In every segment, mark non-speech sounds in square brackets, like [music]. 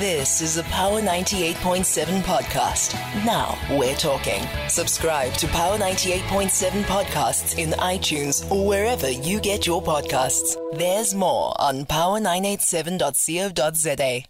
This is a Power 98.7 podcast. Now we're talking. Subscribe to Power 98.7 podcasts in iTunes or wherever you get your podcasts. There's more on power987.co.za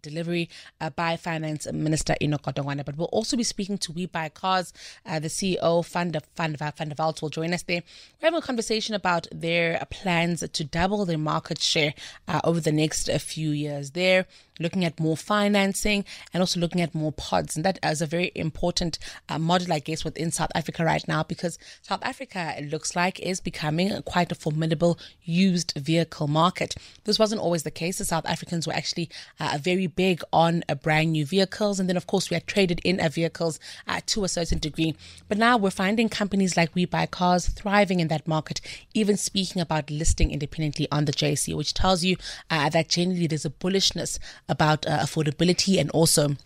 delivery uh, by Finance Minister Enoch Godongwana. But we'll also be speaking to We Buy Cars. Uh, the CEO, der Walt, will join us there. We're having a conversation about their plans to double their market share uh, over the next uh, few years. They're looking at more financing and also looking at more pods. And that is a very important uh, model, I guess, within South Africa right now because South Africa, it looks like, is becoming quite a formidable used vehicle market. This wasn't always the case. The South Africans were actually uh, very big on a brand new vehicles. And then, of course, we had traded in our vehicles uh, to a certain degree. But now we're finding companies like We Buy Cars thriving in that market, even speaking about listing independently on the JSE, which tells you uh, that generally there's a bullishness about uh, affordability and also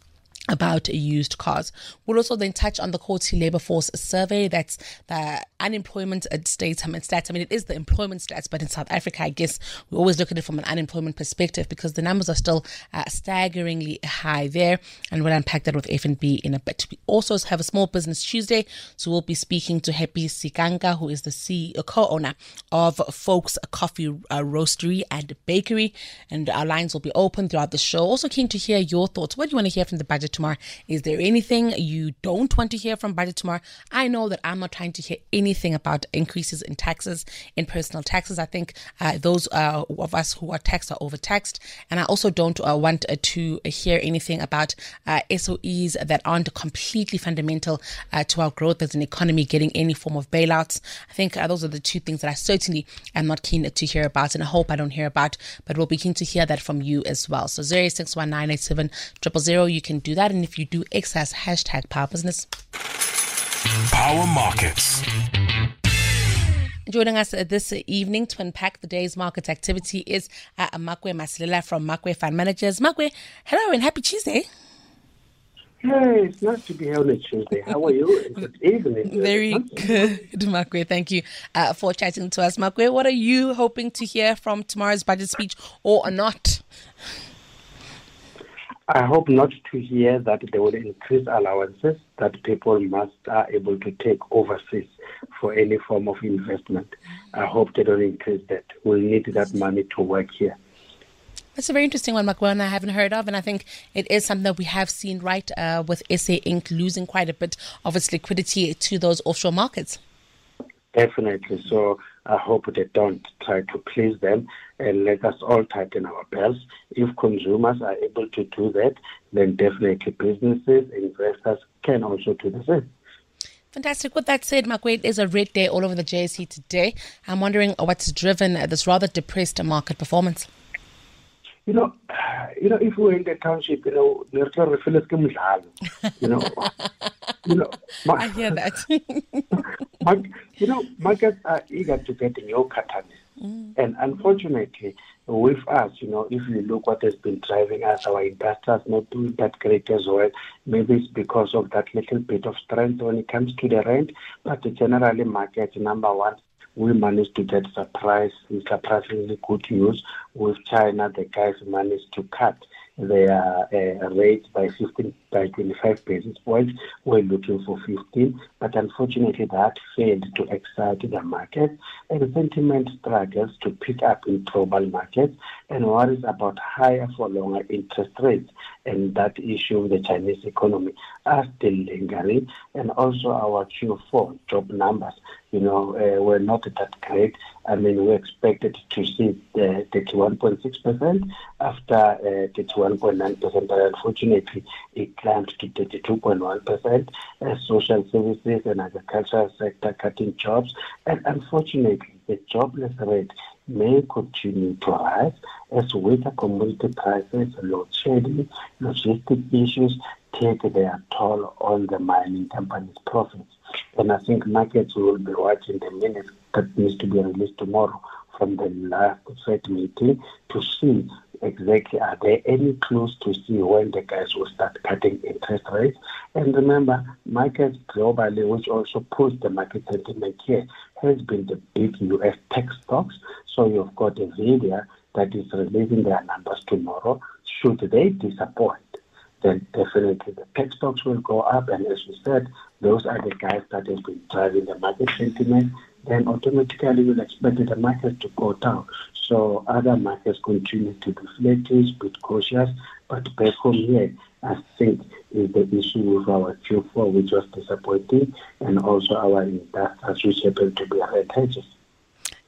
about used cars. We'll also then touch on the Quarterly Labor Force survey. That's the unemployment stats. I mean, stats. I mean, it is the employment stats, but in South Africa, I guess we always look at it from an unemployment perspective because the numbers are still uh, staggeringly high there. And we'll unpack that with FNB in a bit. We also have a small business Tuesday, so we'll be speaking to Happy Sikanga, who is the CEO, co-owner of Folks Coffee uh, Roastery and Bakery, and our lines will be open throughout the show. Also keen to hear your thoughts. What do you want to hear from the budget? Tomorrow. Is there anything you don't want to hear from Budget tomorrow? I know that I'm not trying to hear anything about increases in taxes, in personal taxes. I think uh, those uh, of us who are taxed are overtaxed. And I also don't uh, want uh, to hear anything about uh, SOEs that aren't completely fundamental uh, to our growth as an economy getting any form of bailouts. I think those are the two things that I certainly am not keen to hear about and I hope I don't hear about, but we'll be keen to hear that from you as well. So 061987 000, you can do that that. And if you do excess, hashtag Power Business. Power Markets. Joining us this evening to unpack the day's market activity is uh, Makwe Masilela from Makwe Fund Managers. Makwe, hello and happy Tuesday. Hey, it's nice to be here on a Tuesday. How are you? Good evening. [laughs] Very good, Makwe. Thank you uh, for chatting to us. Makwe, what are you hoping to hear from tomorrow's budget speech or not? I hope not to hear that they will increase allowances that people must are able to take overseas for any form of investment. I hope they don't increase that. We'll need that money to work here. That's a very interesting one, Makwan, I haven't heard of. And I think it is something that we have seen, right, uh, with SA Inc. losing quite a bit of its liquidity to those offshore markets. Definitely. So I hope they don't try to please them and let us all tighten our belts. If consumers are able to do that, then definitely businesses, and investors can also do the same. Fantastic. With that said, Makwe, there's a red day all over the JSE today. I'm wondering what's driven this rather depressed market performance. You know, you know, if we're in the township, you know, you know, [laughs] you know, my, I hear that. [laughs] my, you know, markets are eager to get in your catalyst. Mm. And unfortunately, with us, you know, if you look what has been driving us, our investors not doing that great as well. Maybe it's because of that little bit of strength when it comes to the rand, but generally market number one we managed to get surprise, surprisingly good news with China. The guys managed to cut their uh, rate by 15 by 25 basis points. We're looking for 15, but unfortunately that failed to excite the market. And sentiment struggles to pick up in global markets. And worries about higher for longer interest rates and that issue of the Chinese economy are still lingering. And also our Q4 job numbers you know, uh, were not that great. I mean, we expected to see the 31.6% after uh, 31.9%, but unfortunately, it climbed to 32.1%. Uh, social services and agricultural sector cutting jobs, and unfortunately, the jobless rate may continue to rise as weaker commodity prices, load shedding, logistic issues take their toll on the mining company's profits. And I think markets will be watching the minutes that needs to be released tomorrow from the last Fed meeting to see exactly are there any clues to see when the guys will start cutting interest rates. And remember, markets globally, which also pulls the market sentiment here, has been the big US tech stocks. So you've got Nvidia that is releasing their numbers tomorrow should they disappoint, then definitely the tech stocks will go up. And as you said, those are the guys that have been driving the market sentiment. Then automatically you'll expect the market to go down. So other markets continue to be flattish, bit cautious. But back home here, I think is the issue with our Q4, which was disappointing, and also our industries, which happened to be rand hedges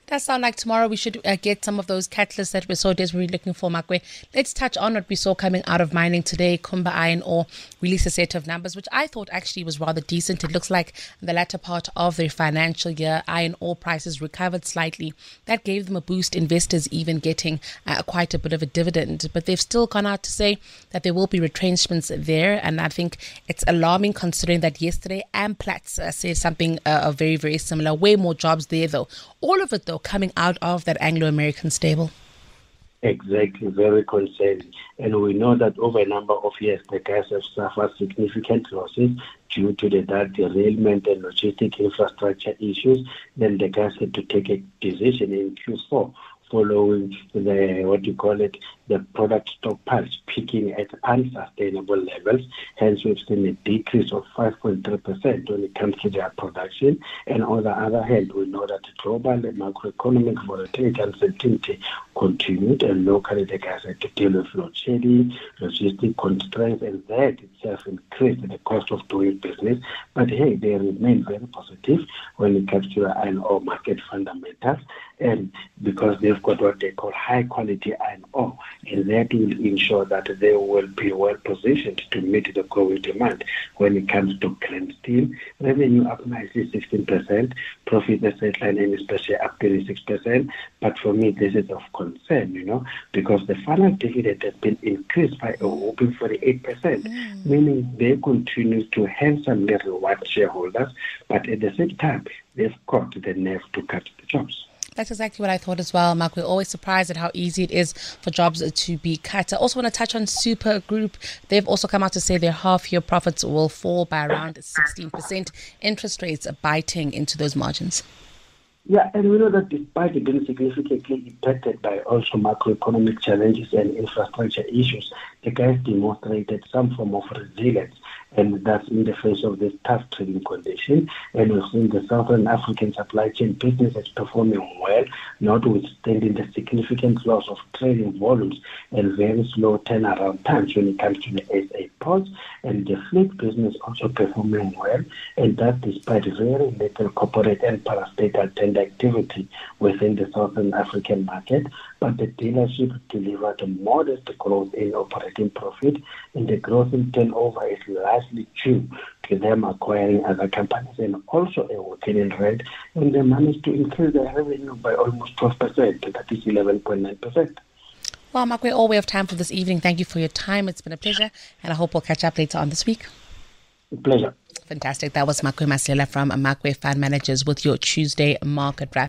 does sound like tomorrow we should uh, get some of those catalysts that we so desperately looking for, Makwe. Let's touch on what we saw coming out of mining today. Kumba Iron Ore released a set of numbers, which I thought actually was rather decent. It looks like the latter part of their financial year, iron ore prices recovered slightly. That gave them a boost, investors even getting uh, quite a bit of a dividend. But they've still gone out to say that there will be retrenchments there. And I think it's alarming considering that yesterday Amplats uh, said something uh, very, very similar. Way more jobs there, though. All of it, though, coming out of that Anglo American stable? Exactly, very concerning. And we know that over a number of years, the guys have suffered significant losses due to the derailment and logistic infrastructure issues. Then the guys had to take a decision in Q4 following the, what you call it, the product stockpiles peaking at unsustainable levels. Hence, we've seen a decrease of 5.3% when it comes to their production. And on the other hand, we know that global macroeconomic volatility and uncertainty continued, and locally the guys had to deal with load shedding, logistic constraints, and that itself increased the cost of doing business. But hey, they remain very positive when it comes to iron ore market fundamentals, and because they've got what they call high quality iron ore, and that will ensure that they will be well positioned to meet the growing demand when it comes to clean steel. Revenue up nicely 16%, profit the line and especially up 36%. But for me, this is of concern, you know, because the final dividend has been increased by a whopping 48%, mm. meaning they continue to handsomely reward shareholders, but at the same time, they've got the nerve to cut the jobs. That's exactly what I thought as well, Makwe. We're always surprised at how easy it is for jobs to be cut. I also want to touch on Super Group. They've also come out to say their half year profits will fall by around 16%. Interest rates are biting into those margins. Yeah, and we know that despite it being significantly impacted by also macroeconomic challenges and infrastructure issues, the guys demonstrated some form of resilience and that's in the face of this tough trading condition. And we've seen the Southern African supply chain business is performing well, notwithstanding the significant loss of trading volumes and very slow turnaround times when it comes to the SA ports. And the fleet business also performing well, and that despite very little corporate and parastatal tender activity within the Southern African market. But the dealership delivered a modest growth in operating profit, and the growth in turnover is largely due to them acquiring other companies and also a working in red, and they managed to increase their revenue by almost 12%, that is 11.9%. Well, Makwe, we're all we have time for this evening. Thank you for your time. It's been a pleasure, and I hope we'll catch up later on this week. Pleasure. Fantastic. That was Makwe Masilela from Makwe Fund Managers with your Tuesday market wrap.